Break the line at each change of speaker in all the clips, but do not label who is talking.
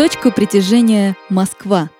Точка притяжения Москва.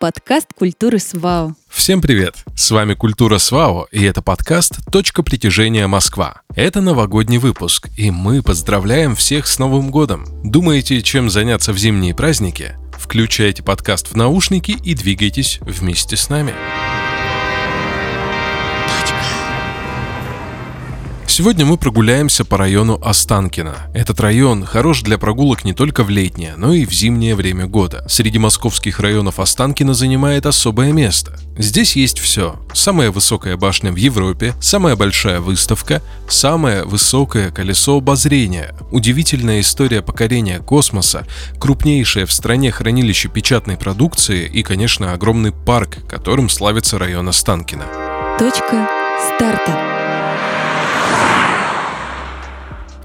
Подкаст культуры СВАО.
Всем привет! С вами Культура СВАО, и это подкаст «Точка притяжения Москва». Это новогодний выпуск, и мы поздравляем всех с Новым годом. Думаете, чем заняться в зимние праздники? Включайте подкаст в наушники и двигайтесь вместе с нами. Сегодня мы прогуляемся по району Останкино. Этот район хорош для прогулок не только в летнее, но и в зимнее время года. Среди московских районов Останкино занимает особое место. Здесь есть все. Самая высокая башня в Европе, самая большая выставка, самое высокое колесо обозрения, удивительная история покорения космоса, крупнейшее в стране хранилище печатной продукции и, конечно, огромный парк, которым славится район Останкино.
Точка старта.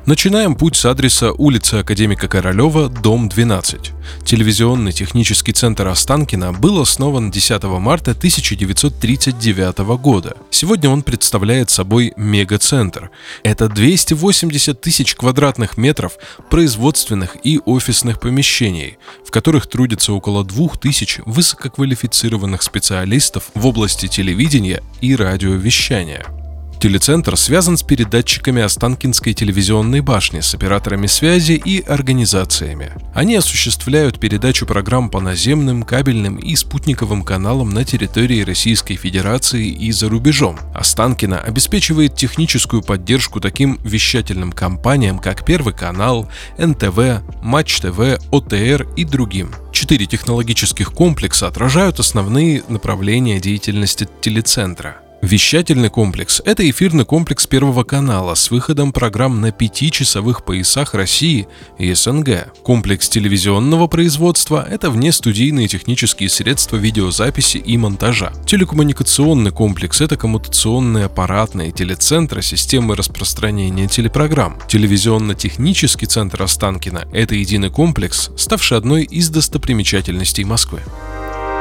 Начинаем путь с адреса улица Академика Королева, дом 12. Телевизионный технический центр Останкина был основан 10 марта 1939 года. Сегодня он представляет собой мегацентр. Это 280 тысяч квадратных метров производственных и офисных помещений, в которых трудится около 2000 высококвалифицированных специалистов в области телевидения и радиовещания. Телецентр связан с передатчиками Останкинской телевизионной башни, с операторами связи и организациями. Они осуществляют передачу программ по наземным, кабельным и спутниковым каналам на территории Российской Федерации и за рубежом. Останкино обеспечивает техническую поддержку таким вещательным компаниям, как Первый канал, НТВ, Матч ТВ, ОТР и другим. Четыре технологических комплекса отражают основные направления деятельности телецентра. Вещательный комплекс – это эфирный комплекс Первого канала с выходом программ на пятичасовых поясах России и СНГ. Комплекс телевизионного производства – это внестудийные технические средства видеозаписи и монтажа. Телекоммуникационный комплекс – это коммутационные аппаратные телецентры системы распространения телепрограмм. Телевизионно-технический центр Останкина – это единый комплекс, ставший одной из достопримечательностей Москвы.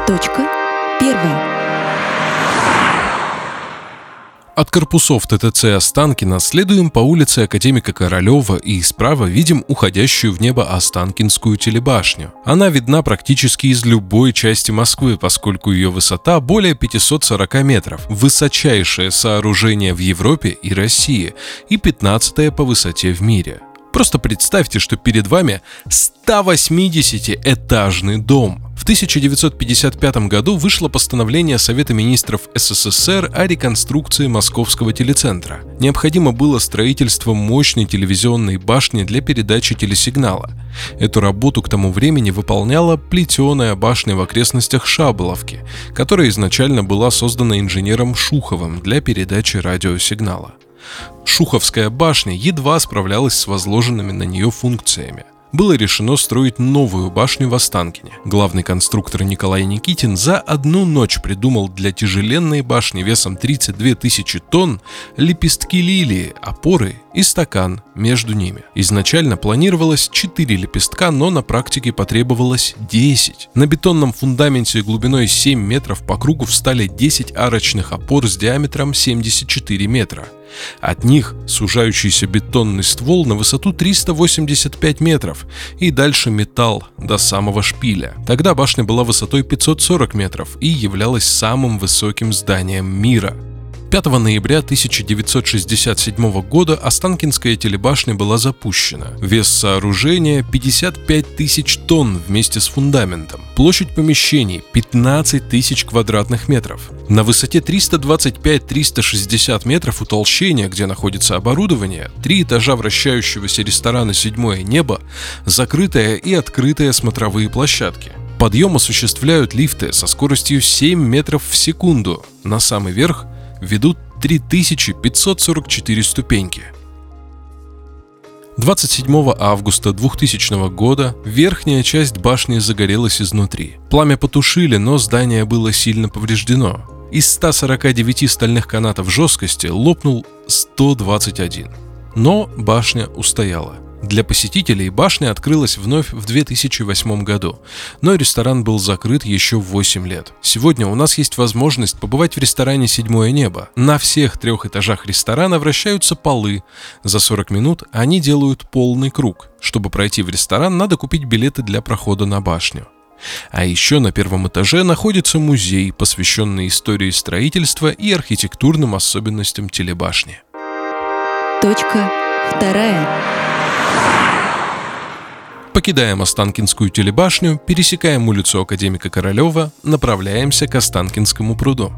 Точка первая.
От корпусов ТТЦ Останкина следуем по улице Академика Королева и справа видим уходящую в небо Останкинскую телебашню. Она видна практически из любой части Москвы, поскольку ее высота более 540 метров, высочайшее сооружение в Европе и России и 15 по высоте в мире. Просто представьте, что перед вами 180-этажный дом – в 1955 году вышло постановление Совета министров СССР о реконструкции московского телецентра. Необходимо было строительство мощной телевизионной башни для передачи телесигнала. Эту работу к тому времени выполняла плетеная башня в окрестностях Шаболовки, которая изначально была создана инженером Шуховым для передачи радиосигнала. Шуховская башня едва справлялась с возложенными на нее функциями было решено строить новую башню в Останкине. Главный конструктор Николай Никитин за одну ночь придумал для тяжеленной башни весом 32 тысячи тонн лепестки лилии, опоры и стакан между ними. Изначально планировалось 4 лепестка, но на практике потребовалось 10. На бетонном фундаменте глубиной 7 метров по кругу встали 10 арочных опор с диаметром 74 метра. От них сужающийся бетонный ствол на высоту 385 метров и дальше металл до самого шпиля. Тогда башня была высотой 540 метров и являлась самым высоким зданием мира – 5 ноября 1967 года Останкинская телебашня была запущена. Вес сооружения 55 тысяч тонн вместе с фундаментом. Площадь помещений 15 тысяч квадратных метров. На высоте 325-360 метров утолщения, где находится оборудование, три этажа вращающегося ресторана «Седьмое небо», закрытая и открытые смотровые площадки. Подъем осуществляют лифты со скоростью 7 метров в секунду. На самый верх ведут 3544 ступеньки. 27 августа 2000 года верхняя часть башни загорелась изнутри. Пламя потушили, но здание было сильно повреждено. Из 149 стальных канатов жесткости лопнул 121. Но башня устояла. Для посетителей башня открылась вновь в 2008 году, но ресторан был закрыт еще 8 лет. Сегодня у нас есть возможность побывать в ресторане «Седьмое небо». На всех трех этажах ресторана вращаются полы. За 40 минут они делают полный круг. Чтобы пройти в ресторан, надо купить билеты для прохода на башню. А еще на первом этаже находится музей, посвященный истории строительства и архитектурным особенностям телебашни.
Точка вторая.
Покидаем Останкинскую телебашню, пересекаем улицу Академика Королева, направляемся к Останкинскому пруду.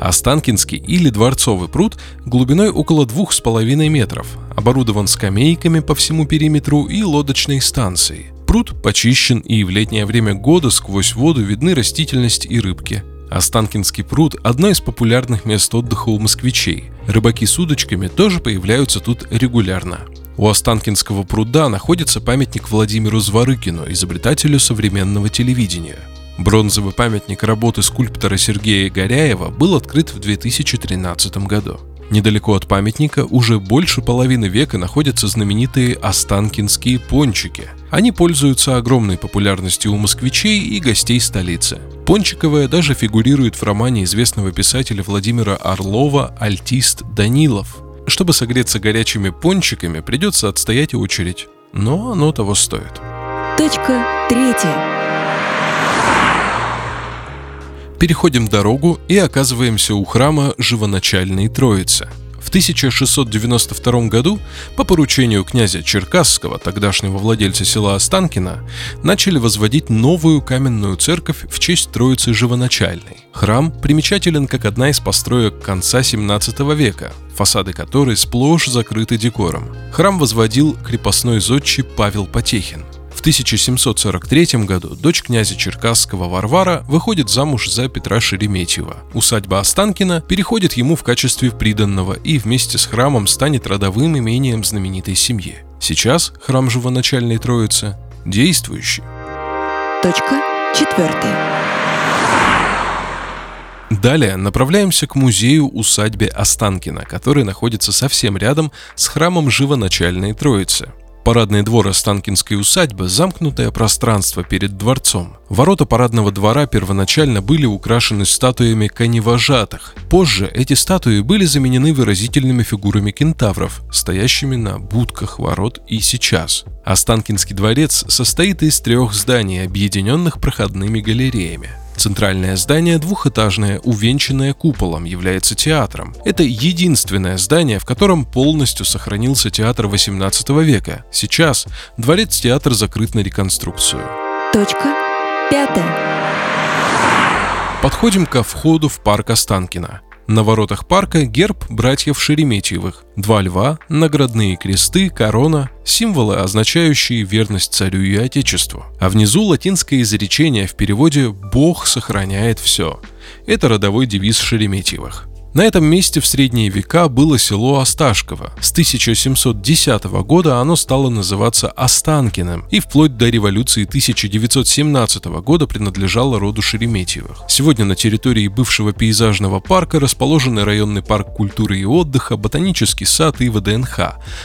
Останкинский или Дворцовый пруд глубиной около двух с половиной метров, оборудован скамейками по всему периметру и лодочной станцией. Пруд почищен и в летнее время года сквозь воду видны растительность и рыбки. Останкинский пруд – одно из популярных мест отдыха у москвичей. Рыбаки с удочками тоже появляются тут регулярно. У Останкинского пруда находится памятник Владимиру Зворыкину, изобретателю современного телевидения. Бронзовый памятник работы скульптора Сергея Горяева был открыт в 2013 году. Недалеко от памятника уже больше половины века находятся знаменитые Останкинские пончики. Они пользуются огромной популярностью у москвичей и гостей столицы. Пончиковая даже фигурирует в романе известного писателя Владимира Орлова «Альтист Данилов», чтобы согреться горячими пончиками, придется отстоять очередь. Но оно того стоит.
Точка третья.
Переходим дорогу и оказываемся у храма Живоначальной Троицы – в 1692 году по поручению князя Черкасского, тогдашнего владельца села Останкино, начали возводить новую каменную церковь в честь Троицы Живоначальной. Храм примечателен как одна из построек конца 17 века, фасады которой сплошь закрыты декором. Храм возводил крепостной зодчий Павел Потехин – в 1743 году дочь князя Черкасского Варвара выходит замуж за Петра Шереметьева. Усадьба Останкина переходит ему в качестве приданного и вместе с храмом станет родовым имением знаменитой семьи. Сейчас храм Живоначальной Троицы действующий.
Точка четвертая.
Далее направляемся к музею-усадьбе Останкина, который находится совсем рядом с храмом Живоначальной Троицы. Парадный двор Останкинской усадьбы – замкнутое пространство перед дворцом. Ворота парадного двора первоначально были украшены статуями коневожатых. Позже эти статуи были заменены выразительными фигурами кентавров, стоящими на будках ворот и сейчас. Останкинский дворец состоит из трех зданий, объединенных проходными галереями. Центральное здание двухэтажное, увенчанное куполом, является театром. Это единственное здание, в котором полностью сохранился театр 18 века. Сейчас дворец-театр закрыт на реконструкцию.
Точка пятая.
Подходим ко входу в парк Останкино. На воротах парка герб братьев Шереметьевых, два льва, наградные кресты, корона, символы, означающие верность царю и отечеству. А внизу латинское изречение в переводе «Бог сохраняет все». Это родовой девиз Шереметьевых. На этом месте в средние века было село Осташково. С 1710 года оно стало называться Останкиным и вплоть до революции 1917 года принадлежало роду Шереметьевых. Сегодня на территории бывшего пейзажного парка расположены районный парк культуры и отдыха, ботанический сад и ВДНХ,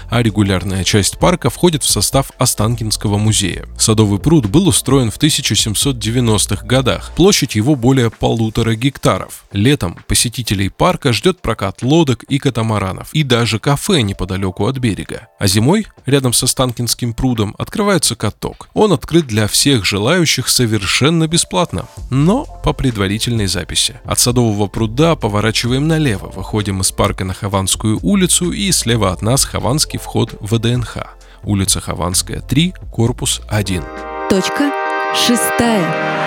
а регулярная часть парка входит в состав Останкинского музея. Садовый пруд был устроен в 1790-х годах. Площадь его более полутора гектаров. Летом посетителей парка парка ждет прокат лодок и катамаранов, и даже кафе неподалеку от берега. А зимой, рядом со Станкинским прудом, открывается каток. Он открыт для всех желающих совершенно бесплатно, но по предварительной записи. От Садового пруда поворачиваем налево, выходим из парка на Хованскую улицу и слева от нас Хованский вход в ВДНХ. Улица Хованская, 3, корпус 1.
Точка шестая.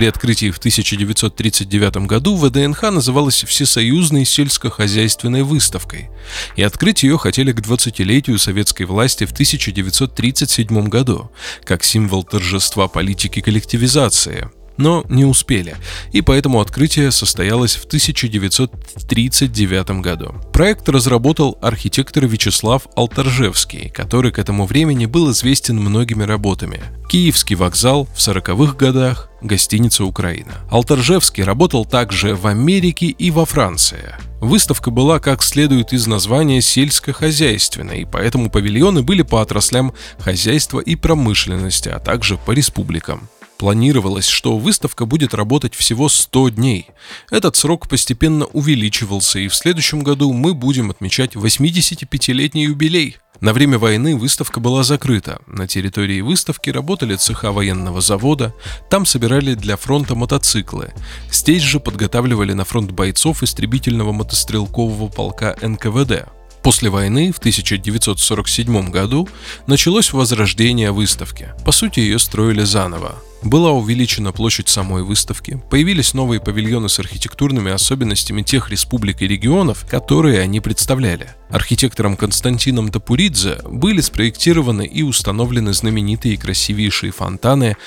При открытии в 1939 году ВДНХ называлась Всесоюзной сельскохозяйственной выставкой, и открыть ее хотели к 20-летию советской власти в 1937 году, как символ торжества политики коллективизации. Но не успели, и поэтому открытие состоялось в 1939 году. Проект разработал архитектор Вячеслав Алтаржевский, который к этому времени был известен многими работами. Киевский вокзал в 40-х годах, гостиница «Украина». Алтаржевский работал также в Америке и во Франции. Выставка была, как следует из названия, сельскохозяйственной, поэтому павильоны были по отраслям хозяйства и промышленности, а также по республикам. Планировалось, что выставка будет работать всего 100 дней. Этот срок постепенно увеличивался, и в следующем году мы будем отмечать 85-летний юбилей. На время войны выставка была закрыта. На территории выставки работали цеха военного завода, там собирали для фронта мотоциклы. Здесь же подготавливали на фронт бойцов истребительного мотострелкового полка НКВД. После войны в 1947 году началось возрождение выставки. По сути, ее строили заново. Была увеличена площадь самой выставки, появились новые павильоны с архитектурными особенностями тех республик и регионов, которые они представляли. Архитектором Константином Тапуридзе были спроектированы и установлены знаменитые и красивейшие фонтаны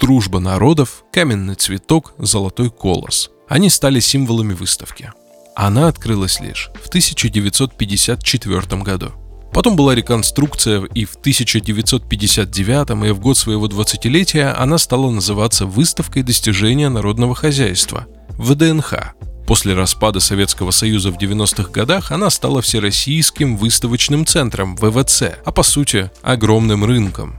«Дружба народов», «Каменный цветок», «Золотой колос». Они стали символами выставки. Она открылась лишь в 1954 году. Потом была реконструкция, и в 1959 и в год своего 20-летия она стала называться «Выставкой достижения народного хозяйства» – ВДНХ. После распада Советского Союза в 90-х годах она стала Всероссийским выставочным центром ВВЦ, а по сути огромным рынком.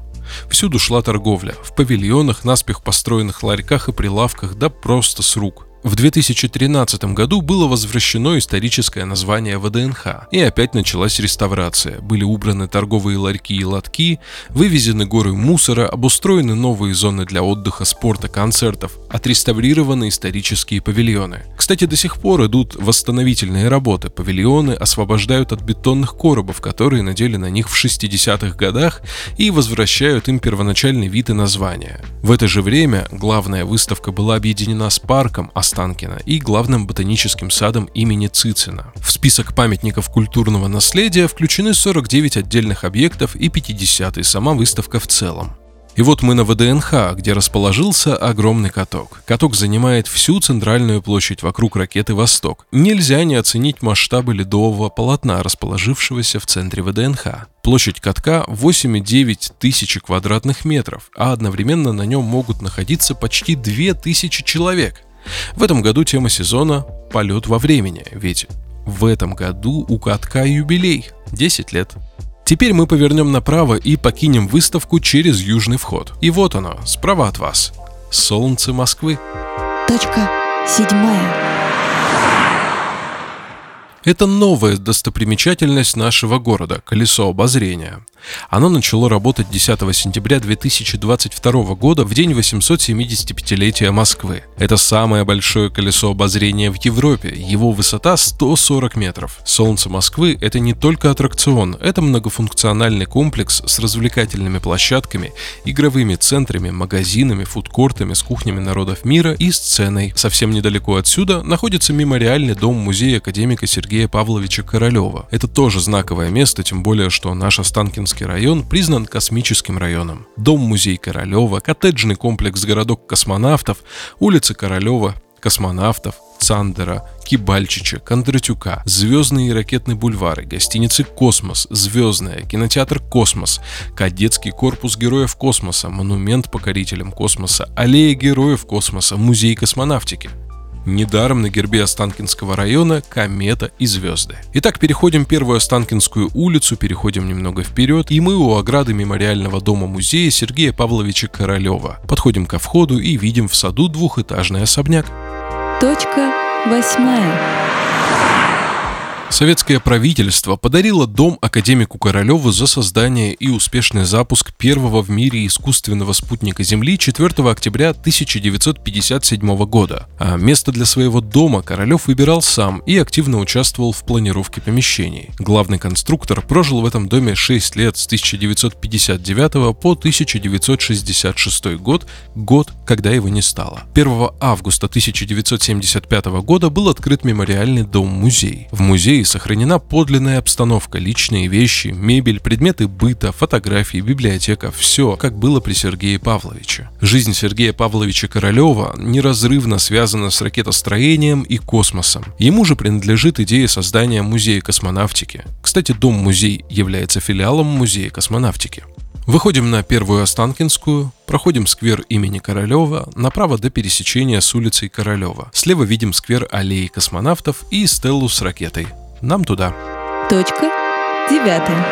Всюду шла торговля, в павильонах, наспех построенных ларьках и прилавках, да просто с рук – в 2013 году было возвращено историческое название ВДНХ, и опять началась реставрация. Были убраны торговые ларьки и лотки, вывезены горы мусора, обустроены новые зоны для отдыха, спорта, концертов, отреставрированы исторические павильоны. Кстати, до сих пор идут восстановительные работы. Павильоны освобождают от бетонных коробов, которые надели на них в 60-х годах и возвращают им первоначальный вид и название. В это же время главная выставка была объединена с парком, а Останкина и главным ботаническим садом имени Цицина. В список памятников культурного наследия включены 49 отдельных объектов и 50-й сама выставка в целом. И вот мы на ВДНХ, где расположился огромный каток. Каток занимает всю центральную площадь вокруг ракеты «Восток». Нельзя не оценить масштабы ледового полотна, расположившегося в центре ВДНХ. Площадь катка 8,9 тысячи квадратных метров, а одновременно на нем могут находиться почти 2000 человек. В этом году тема сезона – полет во времени, ведь в этом году у катка юбилей – 10 лет. Теперь мы повернем направо и покинем выставку через южный вход. И вот оно, справа от вас. Солнце Москвы.
Точка седьмая.
Это новая достопримечательность нашего города – колесо обозрения. Оно начало работать 10 сентября 2022 года в день 875-летия Москвы. Это самое большое колесо обозрения в Европе. Его высота 140 метров. Солнце Москвы – это не только аттракцион, это многофункциональный комплекс с развлекательными площадками, игровыми центрами, магазинами, фудкортами с кухнями народов мира и сценой. Совсем недалеко отсюда находится мемориальный дом-музей академика Сергея Павловича Королева. Это тоже знаковое место, тем более, что наш Останкинский Московский район признан космическим районом. Дом-музей Королева, коттеджный комплекс городок космонавтов, улица Королева, космонавтов, Цандера, Кибальчича, Кондратюка, звездные и ракетные бульвары, гостиницы «Космос», «Звездная», кинотеатр «Космос», кадетский корпус героев космоса, монумент покорителям космоса, аллея героев космоса, музей космонавтики – Недаром на гербе Останкинского района комета и звезды. Итак, переходим первую Останкинскую улицу, переходим немного вперед, и мы у ограды мемориального дома-музея Сергея Павловича Королева. Подходим ко входу и видим в саду двухэтажный особняк.
Точка восьмая.
Советское правительство подарило дом академику Королеву за создание и успешный запуск первого в мире искусственного спутника Земли 4 октября 1957 года. А место для своего дома Королев выбирал сам и активно участвовал в планировке помещений. Главный конструктор прожил в этом доме 6 лет с 1959 по 1966 год, год, когда его не стало. 1 августа 1975 года был открыт мемориальный дом-музей. В музее музее сохранена подлинная обстановка, личные вещи, мебель, предметы быта, фотографии, библиотека, все, как было при Сергее Павловиче. Жизнь Сергея Павловича Королева неразрывно связана с ракетостроением и космосом. Ему же принадлежит идея создания музея космонавтики. Кстати, дом-музей является филиалом музея космонавтики. Выходим на Первую Останкинскую, проходим сквер имени Королева, направо до пересечения с улицей Королева. Слева видим сквер аллеи космонавтов и стеллу с ракетой. Нам туда.
Точка девятая.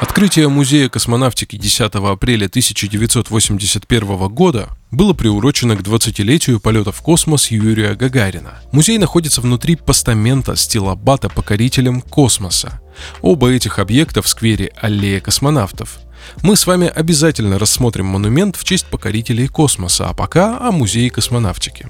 Открытие Музея космонавтики 10 апреля 1981 года было приурочено к 20-летию полета в космос Юрия Гагарина. Музей находится внутри постамента стилобата покорителем космоса. Оба этих объекта в сквере Аллея космонавтов. Мы с вами обязательно рассмотрим монумент в честь покорителей космоса, а пока о Музее космонавтики.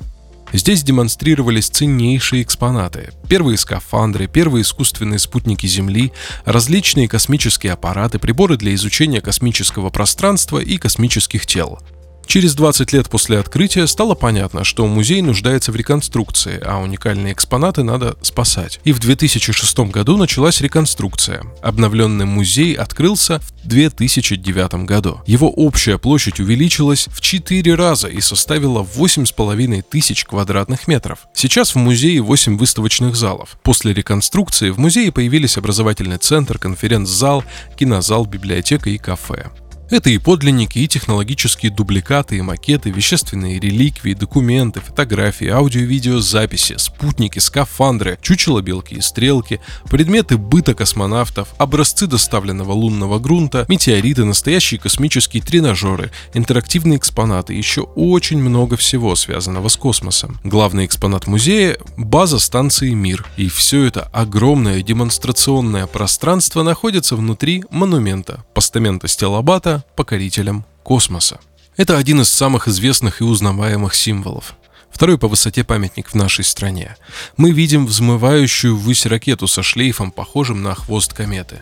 Здесь демонстрировались ценнейшие экспонаты. Первые скафандры, первые искусственные спутники Земли, различные космические аппараты, приборы для изучения космического пространства и космических тел – Через 20 лет после открытия стало понятно, что музей нуждается в реконструкции, а уникальные экспонаты надо спасать. И в 2006 году началась реконструкция. Обновленный музей открылся в 2009 году. Его общая площадь увеличилась в 4 раза и составила 8,5 тысяч квадратных метров. Сейчас в музее 8 выставочных залов. После реконструкции в музее появились образовательный центр, конференц-зал, кинозал, библиотека и кафе. Это и подлинники, и технологические дубликаты, и макеты, вещественные реликвии, документы, фотографии, аудио-видеозаписи, спутники, скафандры, чучело белки и стрелки, предметы быта космонавтов, образцы доставленного лунного грунта, метеориты, настоящие космические тренажеры, интерактивные экспонаты, еще очень много всего связанного с космосом. Главный экспонат музея – база станции «Мир». И все это огромное демонстрационное пространство находится внутри монумента, постамента Стеллабата, покорителем космоса. Это один из самых известных и узнаваемых символов. Второй по высоте памятник в нашей стране. Мы видим взмывающую ввысь ракету со шлейфом, похожим на хвост кометы.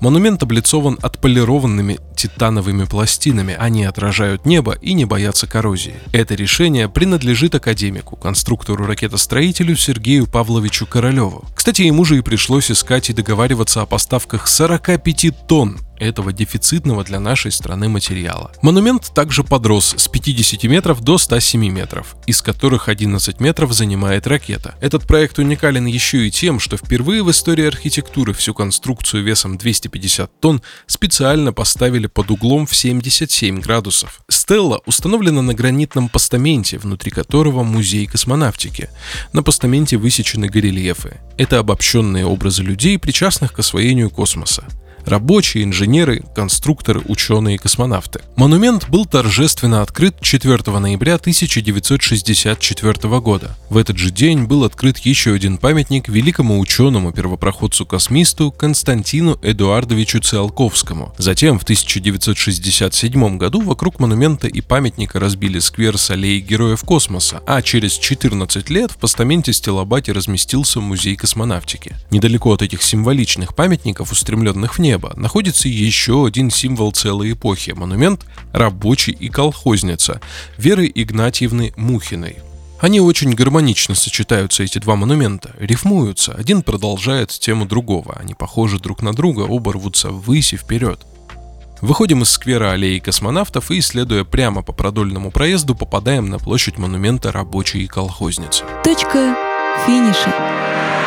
Монумент облицован отполированными титановыми пластинами, они отражают небо и не боятся коррозии. Это решение принадлежит академику, конструктору ракетостроителю Сергею Павловичу Королеву. Кстати, ему же и пришлось искать и договариваться о поставках 45 тонн этого дефицитного для нашей страны материала. Монумент также подрос с 50 метров до 107 метров, из которых 11 метров занимает ракета. Этот проект уникален еще и тем, что впервые в истории архитектуры всю конструкцию весом 250 тонн специально поставили под углом в 77 градусов. Стелла установлена на гранитном постаменте, внутри которого музей космонавтики. На постаменте высечены горельефы. Это обобщенные образы людей, причастных к освоению космоса рабочие, инженеры, конструкторы, ученые и космонавты. Монумент был торжественно открыт 4 ноября 1964 года. В этот же день был открыт еще один памятник великому ученому-первопроходцу-космисту Константину Эдуардовичу Циолковскому. Затем в 1967 году вокруг монумента и памятника разбили сквер с аллеей Героев Космоса, а через 14 лет в постаменте Стеллабати разместился музей космонавтики. Недалеко от этих символичных памятников, устремленных в небо, неба находится еще один символ целой эпохи – монумент «Рабочий и колхозница» Веры Игнатьевны Мухиной. Они очень гармонично сочетаются, эти два монумента, рифмуются, один продолжает тему другого, они похожи друг на друга, оба рвутся ввысь и вперед. Выходим из сквера аллеи космонавтов и, следуя прямо по продольному проезду, попадаем на площадь монумента рабочей и колхозницы.
Точка финиша.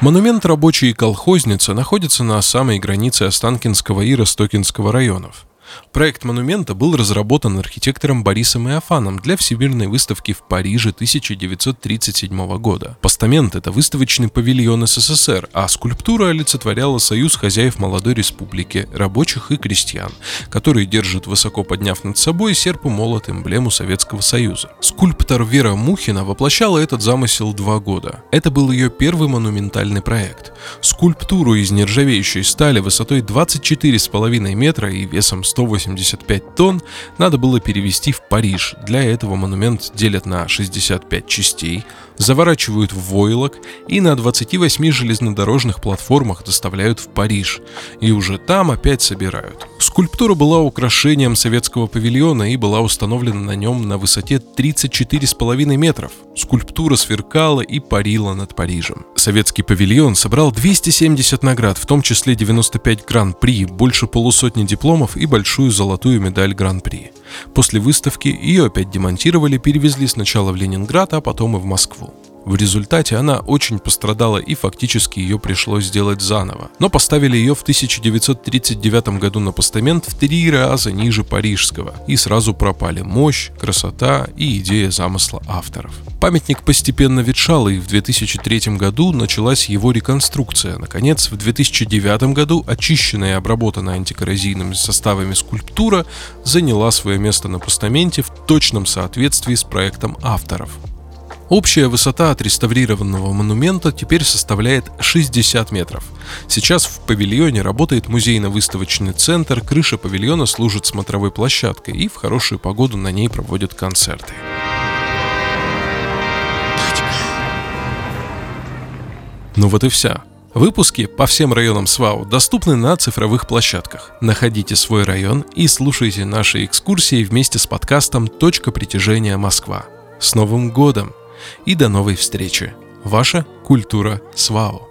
Монумент «Рабочий и колхозница» находится на самой границе Останкинского и Ростокинского районов. Проект монумента был разработан архитектором Борисом Иофаном для Всемирной выставки в Париже 1937 года. Постамент – это выставочный павильон СССР, а скульптура олицетворяла союз хозяев молодой республики, рабочих и крестьян, которые держат высоко подняв над собой серп и молот эмблему Советского Союза. Скульптор Вера Мухина воплощала этот замысел два года. Это был ее первый монументальный проект. Скульптуру из нержавеющей стали высотой 24,5 метра и весом 100 185 тонн надо было перевести в Париж. Для этого монумент делят на 65 частей. Заворачивают в войлок и на 28 железнодорожных платформах доставляют в Париж. И уже там опять собирают. Скульптура была украшением советского павильона и была установлена на нем на высоте 34,5 метров. Скульптура сверкала и парила над Парижем. Советский павильон собрал 270 наград, в том числе 95 гран-при, больше полусотни дипломов и большую золотую медаль гран-при. После выставки ее опять демонтировали, перевезли сначала в Ленинград, а потом и в Москву. В результате она очень пострадала и фактически ее пришлось сделать заново. Но поставили ее в 1939 году на постамент в три раза ниже парижского. И сразу пропали мощь, красота и идея замысла авторов. Памятник постепенно ветшал и в 2003 году началась его реконструкция. Наконец, в 2009 году очищенная и обработанная антикоррозийными составами скульптура заняла свое место на постаменте в точном соответствии с проектом авторов. Общая высота отреставрированного монумента теперь составляет 60 метров. Сейчас в павильоне работает музейно-выставочный центр, крыша павильона служит смотровой площадкой и в хорошую погоду на ней проводят концерты. Ну вот и вся. Выпуски по всем районам СВАУ доступны на цифровых площадках. Находите свой район и слушайте наши экскурсии вместе с подкастом «Точка притяжения Москва». С Новым годом! И до новой встречи. Ваша культура СВАО.